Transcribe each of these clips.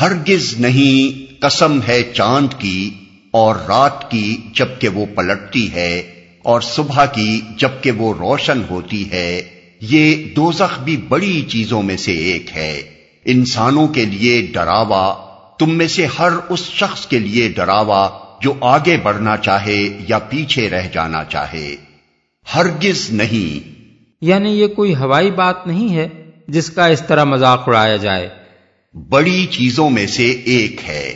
ہرگز نہیں قسم ہے چاند کی اور رات کی جبکہ وہ پلٹتی ہے اور صبح کی جبکہ وہ روشن ہوتی ہے، یہ دوزخ بھی بڑی چیزوں میں سے ایک ہے۔ انسانوں کے لیے ڈراوا، تم میں سے ہر اس شخص کے لیے ڈراوا جو آگے بڑھنا چاہے یا پیچھے رہ جانا چاہے۔ ہرگز نہیں۔ یعنی یہ کوئی ہوائی بات نہیں ہے جس کا اس طرح مذاق اڑایا جائے۔ بڑی چیزوں میں سے ایک ہے۔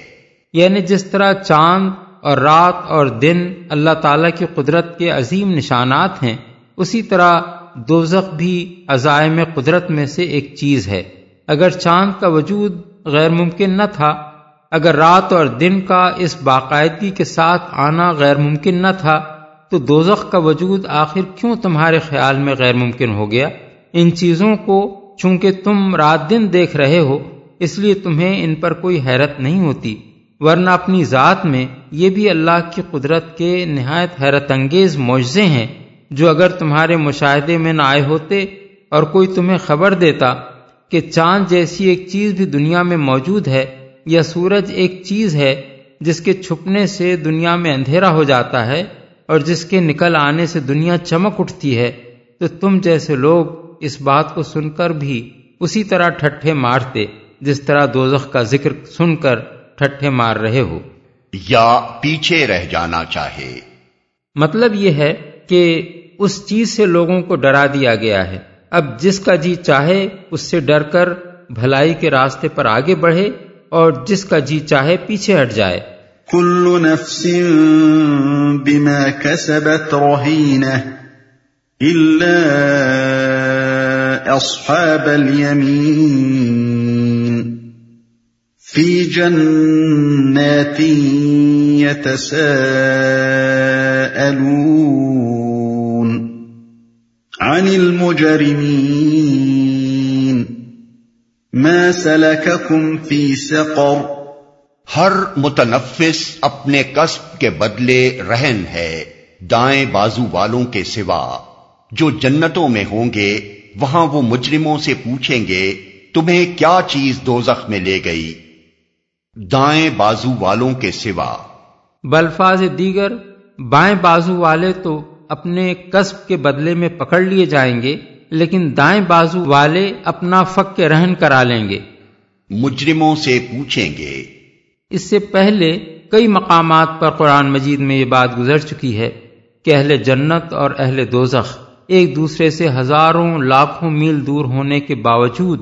یعنی جس طرح چاند اور رات اور دن اللہ تعالی کی قدرت کے عظیم نشانات ہیں، اسی طرح دوزخ بھی عزائم قدرت میں سے ایک چیز ہے۔ اگر چاند کا وجود غیر ممکن نہ تھا، اگر رات اور دن کا اس باقاعدگی کے ساتھ آنا غیر ممکن نہ تھا، تو دوزخ کا وجود آخر کیوں تمہارے خیال میں غیر ممکن ہو گیا؟ ان چیزوں کو چونکہ تم رات دن دیکھ رہے ہو اس لیے تمہیں ان پر کوئی حیرت نہیں ہوتی، ورنہ اپنی ذات میں یہ بھی اللہ کی قدرت کے نہایت حیرت انگیز معجزے ہیں، جو اگر تمہارے مشاہدے میں نہ آئے ہوتے اور کوئی تمہیں خبر دیتا کہ چاند جیسی ایک چیز بھی دنیا میں موجود ہے یا سورج ایک چیز ہے جس کے چھپنے سے دنیا میں اندھیرا ہو جاتا ہے اور جس کے نکل آنے سے دنیا چمک اٹھتی ہے، تو تم جیسے لوگ اس بات کو سن کر بھی اسی طرح ٹھٹھے مارتے۔ جس طرح دوزخ کا ذکر سن کر ٹھٹھے مار رہے ہو۔ یا پیچھے رہ جانا چاہے۔ مطلب یہ ہے کہ اس چیز سے لوگوں کو ڈرا دیا گیا ہے۔ اب جس کا جی چاہے اس سے ڈر کر بھلائی کے راستے پر آگے بڑھے اور جس کا جی چاہے پیچھے ہٹ جائے۔ كل نفس بما كسبت رهينة إلا أصحاب اليمين في جنات يتساءلون عن المجرمين ما سلككم في سقر ہر متنفس اپنے کسب کے بدلے رہن ہے دائیں بازو والوں کے سوا۔ جو جنتوں میں ہوں گے، وہاں وہ مجرموں سے پوچھیں گے، تمہیں کیا چیز دوزخ میں لے گئی؟ دائیں بازو والوں کے سوا۔ بلفاظ دیگر بائیں بازو والے تو اپنے قصب کے بدلے میں پکڑ لیے جائیں گے لیکن دائیں بازو والے اپنا فق کے رہن کرا لیں گے۔ مجرموں سے پوچھیں گے۔ اس سے پہلے کئی مقامات پر قرآن مجید میں یہ بات گزر چکی ہے کہ اہل جنت اور اہل دوزخ ایک دوسرے سے ہزاروں لاکھوں میل دور ہونے کے باوجود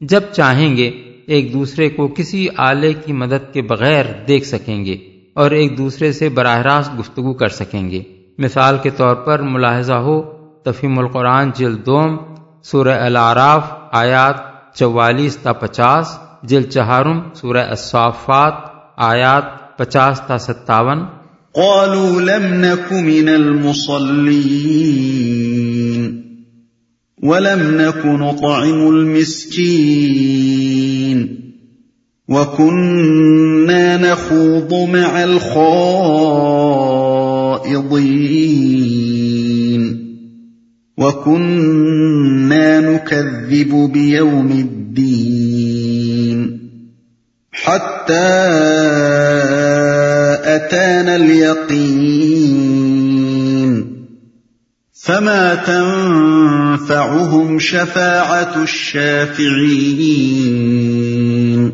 جب چاہیں گے ایک دوسرے کو کسی آلے کی مدد کے بغیر دیکھ سکیں گے اور ایک دوسرے سے براہ راست گفتگو کر سکیں گے۔ مثال کے طور پر ملاحظہ ہو تفیم القرآن جلدوم سورہ العراف، آیات چوالیس تا پچاس جل چہارم، سورہ الصافات، آیات پچاس تا ستاون۔ قالوا لم نك من المصلين۔ ولم نك نطعم المسكين وكنا نخوض مع الخائضين وكنا نكذب بيوم الدين حتى أتانا اليقين فما تنفعهم شفاعة الشافعين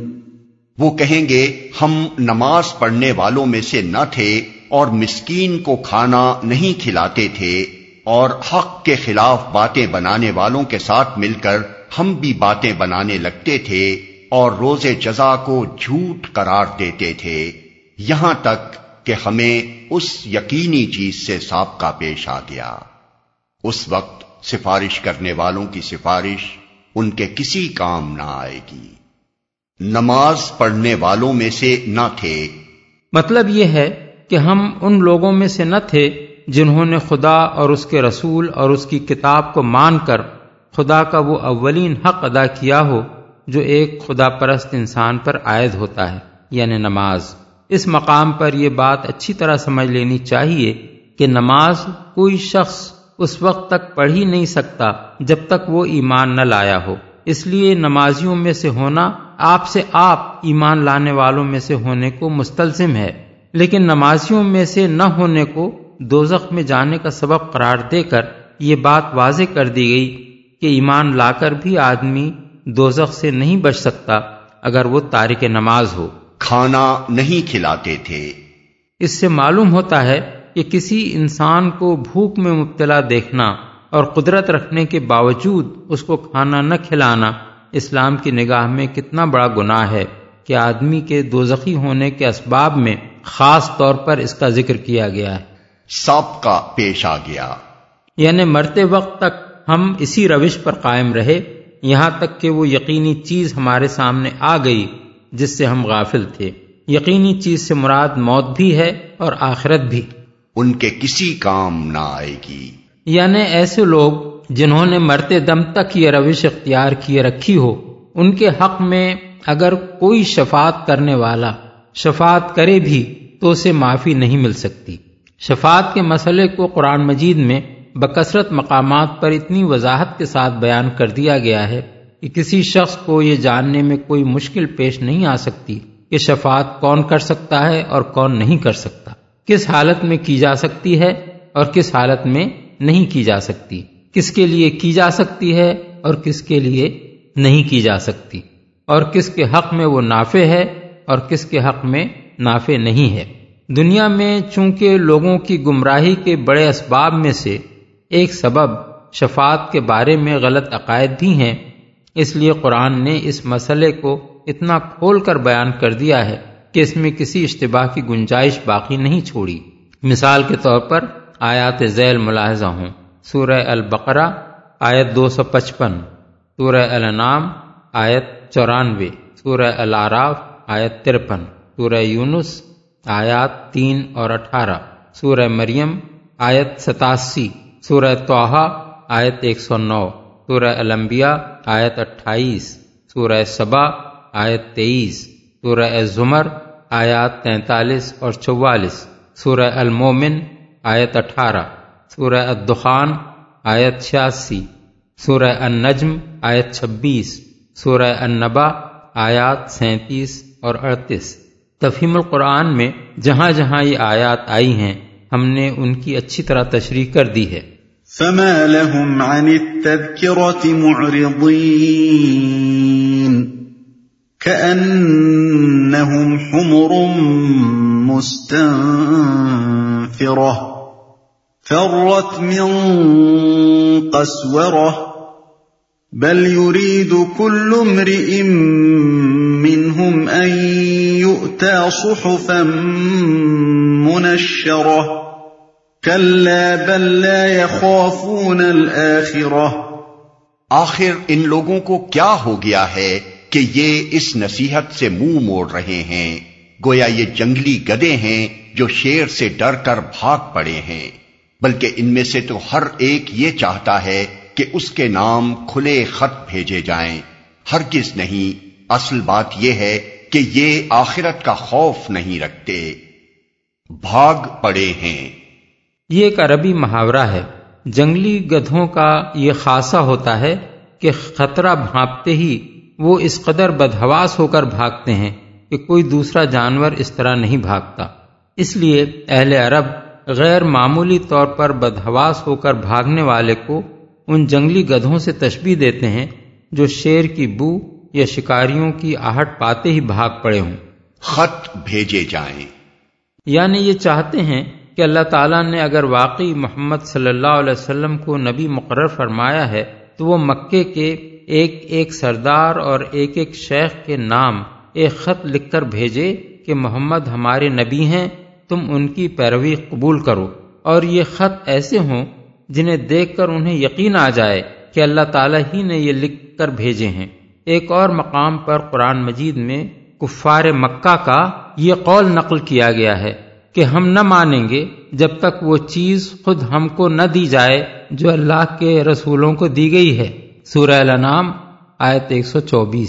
وہ کہیں گے، ہم نماز پڑھنے والوں میں سے نہ تھے اور مسکین کو کھانا نہیں کھلاتے تھے اور حق کے خلاف باتیں بنانے والوں کے ساتھ مل کر ہم بھی باتیں بنانے لگتے تھے اور روز جزا کو جھوٹ قرار دیتے تھے۔ یہاں تک کہ ہمیں اس یقینی چیز سے سابقہ پیش آ گیا۔ اس وقت سفارش کرنے والوں کی سفارش ان کے کسی کام نہ آئے گی۔ نماز پڑھنے والوں میں سے نہ تھے۔ مطلب یہ ہے کہ ہم ان لوگوں میں سے نہ تھے جنہوں نے خدا اور اس کے رسول اور اس کی کتاب کو مان کر خدا کا وہ اولین حق ادا کیا ہو جو ایک خدا پرست انسان پر عائد ہوتا ہے یعنی نماز۔ اس مقام پر یہ بات اچھی طرح سمجھ لینی چاہیے کہ نماز کوئی شخص اس وقت تک پڑھ ہی نہیں سکتا جب تک وہ ایمان نہ لایا ہو۔ اس لیے نمازیوں میں سے ہونا آپ سے آپ ایمان لانے والوں میں سے ہونے کو مستلزم ہے۔ لیکن نمازیوں میں سے نہ ہونے کو دوزخ میں جانے کا سبب قرار دے کر یہ بات واضح کر دی گئی کہ ایمان لا کر بھی آدمی دوزخ سے نہیں بچ سکتا اگر وہ تارک نماز ہو۔ کھانا نہیں کھلاتے تھے۔ اس سے معلوم ہوتا ہے کہ کسی انسان کو بھوک میں مبتلا دیکھنا اور قدرت رکھنے کے باوجود اس کو کھانا نہ کھلانا اسلام کی نگاہ میں کتنا بڑا گناہ ہے کہ آدمی کے دوزخی ہونے کے اسباب میں خاص طور پر اس کا ذکر کیا گیا ہے۔ سب کا پیش آ گیا۔ یعنی مرتے وقت تک ہم اسی روش پر قائم رہے یہاں تک کہ وہ یقینی چیز ہمارے سامنے آ گئی جس سے ہم غافل تھے۔ یقینی چیز سے مراد موت بھی ہے اور آخرت بھی۔ ان کے کسی کام نہ آئے گی۔ یعنی ایسے لوگ جنہوں نے مرتے دم تک یہ روش اختیار کیے رکھی ہو، ان کے حق میں اگر کوئی شفاعت کرنے والا شفاعت کرے بھی تو اسے معافی نہیں مل سکتی۔ شفاعت کے مسئلے کو قرآن مجید میں بکثرت مقامات پر اتنی وضاحت کے ساتھ بیان کر دیا گیا ہے کہ کسی شخص کو یہ جاننے میں کوئی مشکل پیش نہیں آ سکتی کہ شفاعت کون کر سکتا ہے اور کون نہیں کر سکتا۔ کس حالت میں کی جا سکتی ہے اور کس حالت میں نہیں کی جا سکتی؟ کس کے لیے کی جا سکتی ہے اور کس کے لیے نہیں کی جا سکتی؟ اور کس کے حق میں وہ نافع ہے اور کس کے حق میں نافع نہیں ہے؟ دنیا میں چونکہ لوگوں کی گمراہی کے بڑے اسباب میں سے ایک سبب شفاعت کے بارے میں غلط عقائد بھی ہیں، اس لیے قرآن نے اس مسئلے کو اتنا کھول کر بیان کر دیا ہے۔ کہ اس میں کسی اشتباہ کی گنجائش باقی نہیں چھوڑی۔ مثال کے طور پر آیات ذیل ملاحظہ ہوں۔ سورہ البقرہ، آیت دو سو پچپن۔ سورہ الانام آیت چورانوے۔ سورہ العراف آیت ترپن۔ سورہ یونس، آیات تین اور اٹھارہ۔ سورہ مریم، آیت ستاسی۔ سورہ توحا آیت ایک سو نو۔ سورہ الانبیاء، آیت اٹھائیس۔ سورہ صبا، آیت تیئیس۔ سورہ زمر آیات تینتالیس اور چوالیس، سورہ المومن، آیت اٹھارہ، سورہ الدخان، آیت چھیاسی، سورہ النجم، آیت چھبیس، سورہ النبا، آیات سینتیس اور اڑتیس۔ تفہیم القرآن میں جہاں جہاں یہ آیات آئی ہیں، ہم نے ان کی اچھی طرح تشریح کر دی ہے۔ فما لهم عن التذكرة معرضين۔ كأنهم حمر مستنفرة، فرت من قسورة، بل يريد كل امرئ منهم أن يؤتى صحفا منشرة. كلا بل لا يخافون الآخرة. آخر ان لوگوں کو کیا ہو گیا ہے؟ کہ یہ اس نصیحت سے منہ موڑ رہے ہیں۔ گویا یہ جنگلی گدے ہیں جو شیر سے ڈر کر بھاگ پڑے ہیں۔ بلکہ ان میں سے تو ہر ایک یہ چاہتا ہے کہ اس کے نام کھلے خط بھیجے جائیں۔ ہرگز نہیں۔ اصل بات یہ ہے کہ یہ آخرت کا خوف نہیں رکھتے۔ بھاگ پڑے ہیں۔ یہ ایک عربی محاورہ ہے۔ جنگلی گدھوں کا یہ خاصہ ہوتا ہے کہ خطرہ بھانپتے ہی وہ اس قدر بدہواس ہو کر بھاگتے ہیں کہ کوئی دوسرا جانور اس طرح نہیں بھاگتا۔ اس لیے اہل عرب غیر معمولی طور پر بدہواس ہو کر بھاگنے والے کو ان جنگلی گدھوں سے تشبیح دیتے ہیں جو شیر کی بو یا شکاریوں کی آہٹ پاتے ہی بھاگ پڑے ہوں۔ خط بھیجے جائیں۔ یعنی یہ چاہتے ہیں کہ اللہ تعالیٰ نے اگر واقعی محمد صلی اللہ علیہ وسلم کو نبی مقرر فرمایا ہے تو وہ مکے کے ایک ایک سردار اور ایک ایک شیخ کے نام ایک خط لکھ کر بھیجے کہ محمد ہمارے نبی ہیں، تم ان کی پیروی قبول کرو۔ اور یہ خط ایسے ہوں جنہیں دیکھ کر انہیں یقین آ جائے کہ اللہ تعالیٰ ہی نے یہ لکھ کر بھیجے ہیں۔ ایک اور مقام پر قرآن مجید میں کفار مکہ کا یہ قول نقل کیا گیا ہے کہ ہم نہ مانیں گے جب تک وہ چیز خود ہم کو نہ دی جائے جو اللہ کے رسولوں کو دی گئی ہے۔ سورہ الانام آیت 124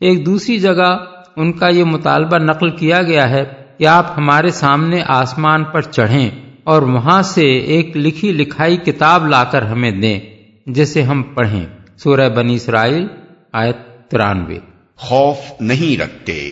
ایک دوسری جگہ ان کا یہ مطالبہ نقل کیا گیا ہے کہ آپ ہمارے سامنے آسمان پر چڑھیں اور وہاں سے ایک لکھی لکھائی کتاب لا کر ہمیں دیں جسے ہم پڑھیں۔ سورہ بنی اسرائیل آیت ترانوے۔ خوف نہیں رکھتے۔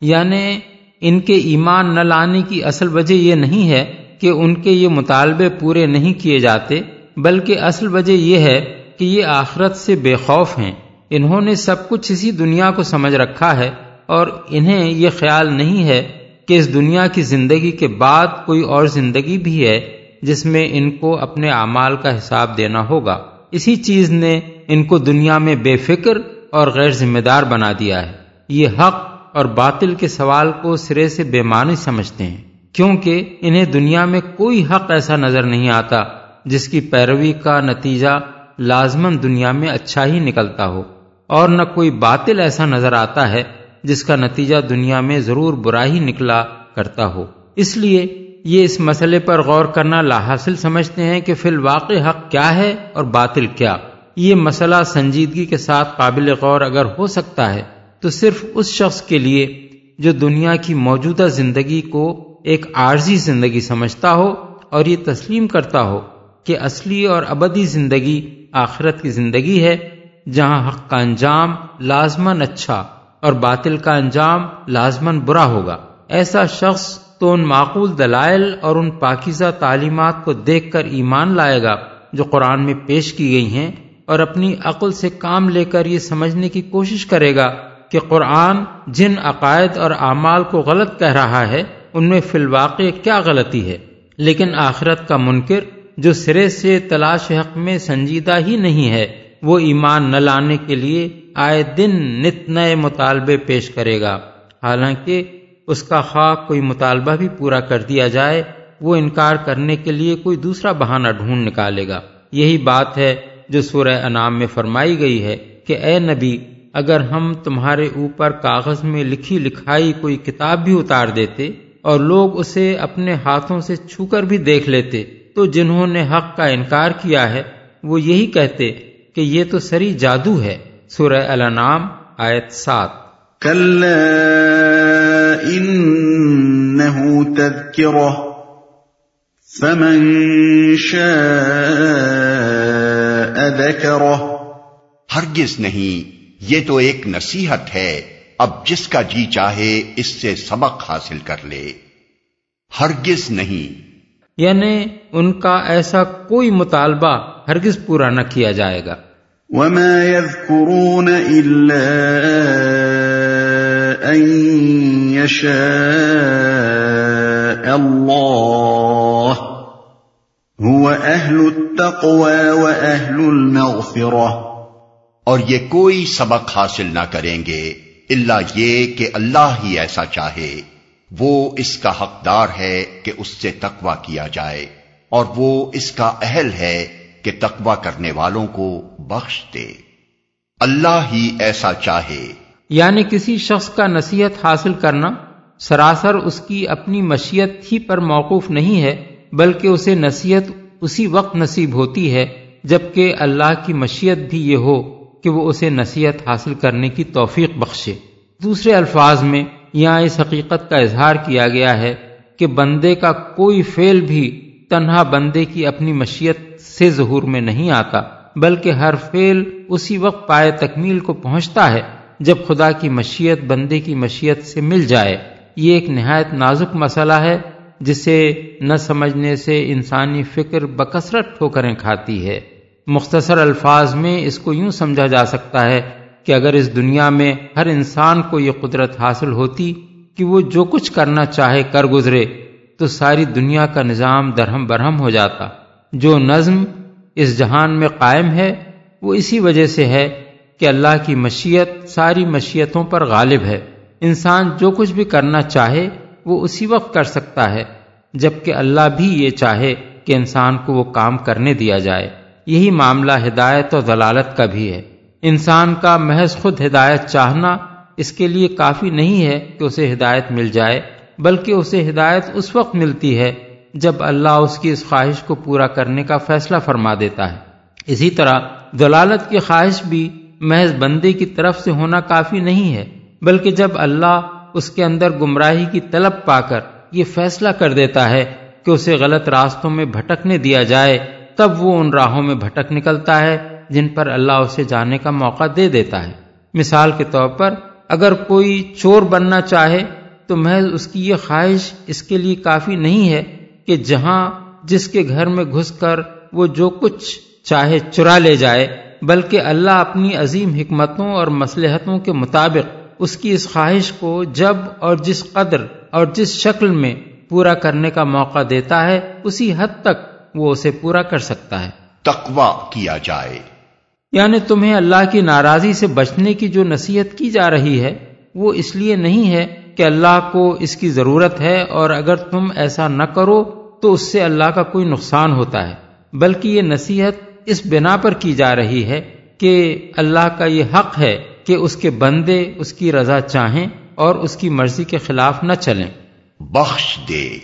یعنی ان کے ایمان نہ لانے کی اصل وجہ یہ نہیں ہے کہ ان کے یہ مطالبے پورے نہیں کیے جاتے بلکہ اصل وجہ یہ ہے کہ یہ آخرت سے بے خوف ہیں۔ انہوں نے سب کچھ اسی دنیا کو سمجھ رکھا ہے اور انہیں یہ خیال نہیں ہے کہ اس دنیا کی زندگی کے بعد کوئی اور زندگی بھی ہے جس میں ان کو اپنے اعمال کا حساب دینا ہوگا۔ اسی چیز نے ان کو دنیا میں بے فکر اور غیر ذمہ دار بنا دیا ہے۔ یہ حق اور باطل کے سوال کو سرے سے بے معنی سمجھتے ہیں۔ کیونکہ انہیں دنیا میں کوئی حق ایسا نظر نہیں آتا جس کی پیروی کا نتیجہ لازمن دنیا میں اچھا ہی نکلتا ہو اور نہ کوئی باطل ایسا نظر آتا ہے جس کا نتیجہ دنیا میں ضرور برا ہی نکلا کرتا ہو۔ اس لیے یہ اس مسئلے پر غور کرنا لا حاصل سمجھتے ہیں کہ فی الواقع حق کیا ہے اور باطل کیا۔ یہ مسئلہ سنجیدگی کے ساتھ قابل غور اگر ہو سکتا ہے تو صرف اس شخص کے لیے جو دنیا کی موجودہ زندگی کو ایک عارضی زندگی سمجھتا ہو اور یہ تسلیم کرتا ہو کہ اصلی اور ابدی زندگی آخرت کی زندگی ہے جہاں حق کا انجام لازمن اچھا اور باطل کا انجام لازمن برا ہوگا۔ ایسا شخص تو ان معقول دلائل اور ان پاکیزہ تعلیمات کو دیکھ کر ایمان لائے گا جو قرآن میں پیش کی گئی ہیں اور اپنی عقل سے کام لے کر یہ سمجھنے کی کوشش کرے گا کہ قرآن جن عقائد اور اعمال کو غلط کہہ رہا ہے، ان میں فی الواقع کیا غلطی ہے؟ لیکن آخرت کا منکر جو سرے سے تلاش حق میں سنجیدہ ہی نہیں ہے، وہ ایمان نہ لانے کے لیے آئے دن نت نئے مطالبے پیش کرے گا۔ حالانکہ اس کا خواہ کوئی مطالبہ بھی پورا کر دیا جائے، وہ انکار کرنے کے لیے کوئی دوسرا بہانہ ڈھونڈ نکالے گا۔ یہی بات ہے جو سورہ انعام میں فرمائی گئی ہے کہ اے نبی، اگر ہم تمہارے اوپر کاغذ میں لکھی لکھائی کوئی کتاب بھی اتار دیتے اور لوگ اسے اپنے ہاتھوں سے چھو کر بھی دیکھ لیتے تو جنہوں نے حق کا انکار کیا ہے وہ یہی کہتے کہ یہ تو سری جادو ہے۔ سورہ الانام آیت سات۔ فمن شاء ذكره ہرگز نہیں یہ تو ایک نصیحت ہے۔ اب جس کا جی چاہے اس سے سبق حاصل کر لے۔ ہرگز نہیں یعنی ان کا ایسا کوئی مطالبہ ہرگز پورا نہ کیا جائے گا۔ وما يذكرون إلا أن يشاء الله هو أهل التقوى وأهل المغفرة اور یہ کوئی سبق حاصل نہ کریں گے اللہ یہ کہ اللہ ہی ایسا چاہے۔ وہ اس کا حقدار ہے کہ اس سے تقوی کیا جائے، اور وہ اس کا اہل ہے کہ تقوی کرنے والوں کو بخش دے۔ اللہ ہی ایسا چاہے۔ یعنی کسی شخص کا نصیحت حاصل کرنا سراسر اس کی اپنی مشیت ہی پر موقف نہیں ہے، بلکہ اسے نصیحت اسی وقت نصیب ہوتی ہے جبکہ اللہ کی مشیت بھی یہ ہو کہ وہ اسے نصیحت حاصل کرنے کی توفیق بخشے۔ دوسرے الفاظ میں یہاں اس حقیقت کا اظہار کیا گیا ہے کہ بندے کا کوئی فعل بھی تنہا بندے کی اپنی مشیت سے ظہور میں نہیں آتا، بلکہ ہر فعل اسی وقت پائے تکمیل کو پہنچتا ہے جب خدا کی مشیت بندے کی مشیت سے مل جائے۔ یہ ایک نہایت نازک مسئلہ ہے، جسے نہ سمجھنے سے انسانی فکر بکثرت ٹھوکریں کھاتی ہے۔ مختصر الفاظ میں اس کو یوں سمجھا جا سکتا ہے کہ اگر اس دنیا میں ہر انسان کو یہ قدرت حاصل ہوتی کہ وہ جو کچھ کرنا چاہے کر گزرے، تو ساری دنیا کا نظام درہم برہم ہو جاتا۔ جو نظم اس جہان میں قائم ہے، وہ اسی وجہ سے ہے کہ اللہ کی مشیت ساری مشیتوں پر غالب ہے۔ انسان جو کچھ بھی کرنا چاہے، وہ اسی وقت کر سکتا ہے، جبکہ اللہ بھی یہ چاہے کہ انسان کو وہ کام کرنے دیا جائے۔ یہی معاملہ ہدایت اور ضلالت کا بھی ہے۔ انسان کا محض خود ہدایت چاہنا اس کے لیے کافی نہیں ہے کہ اسے ہدایت مل جائے، بلکہ اسے ہدایت اس وقت ملتی ہے جب اللہ اس کی اس خواہش کو پورا کرنے کا فیصلہ فرما دیتا ہے۔ اسی طرح دلالت کی خواہش بھی محض بندے کی طرف سے ہونا کافی نہیں ہے، بلکہ جب اللہ اس کے اندر گمراہی کی طلب پا کر یہ فیصلہ کر دیتا ہے کہ اسے غلط راستوں میں بھٹکنے دیا جائے، تب وہ ان راہوں میں بھٹک نکلتا ہے۔ جن پر اللہ اسے جانے کا موقع دے دیتا ہے۔ مثال کے طور پر، اگر کوئی چور بننا چاہے، تو محض اس کی یہ خواہش اس کے لیے کافی نہیں ہے کہ جہاں جس کے گھر میں گھس کر وہ جو کچھ چاہے چرا لے جائے، بلکہ اللہ اپنی عظیم حکمتوں اور مسلحتوں کے مطابق اس کی اس خواہش کو جب اور جس قدر اور جس شکل میں پورا کرنے کا موقع دیتا ہے، اسی حد تک وہ اسے پورا کر سکتا ہے۔ تقوا کیا جائے۔ یعنی تمہیں اللہ کی ناراضی سے بچنے کی جو نصیحت کی جا رہی ہے وہ اس لیے نہیں ہے کہ اللہ کو اس کی ضرورت ہے اور اگر تم ایسا نہ کرو تو اس سے اللہ کا کوئی نقصان ہوتا ہے۔ بلکہ یہ نصیحت اس بنا پر کی جا رہی ہے کہ اللہ کا یہ حق ہے کہ اس کے بندے اس کی رضا چاہیں اور اس کی مرضی کے خلاف نہ چلیں۔ بخش دے۔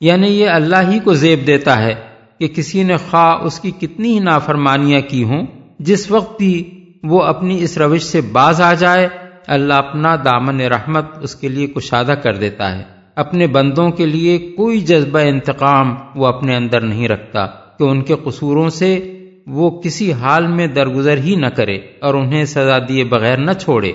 یعنی یہ اللہ ہی کو زیب دیتا ہے کہ کسی نے خواہ اس کی کتنی ہی نافرمانیاں کی ہوں جس وقت بھی وہ اپنی اس روش سے باز آ جائے، اللہ اپنا دامن رحمت اس کے لیے کشادہ کر دیتا ہے۔ اپنے بندوں کے لیے کوئی جذبہ انتقام وہ اپنے اندر نہیں رکھتا کہ ان کے قصوروں سے وہ کسی حال میں درگزر ہی نہ کرے اور انہیں سزا دیے بغیر نہ چھوڑے۔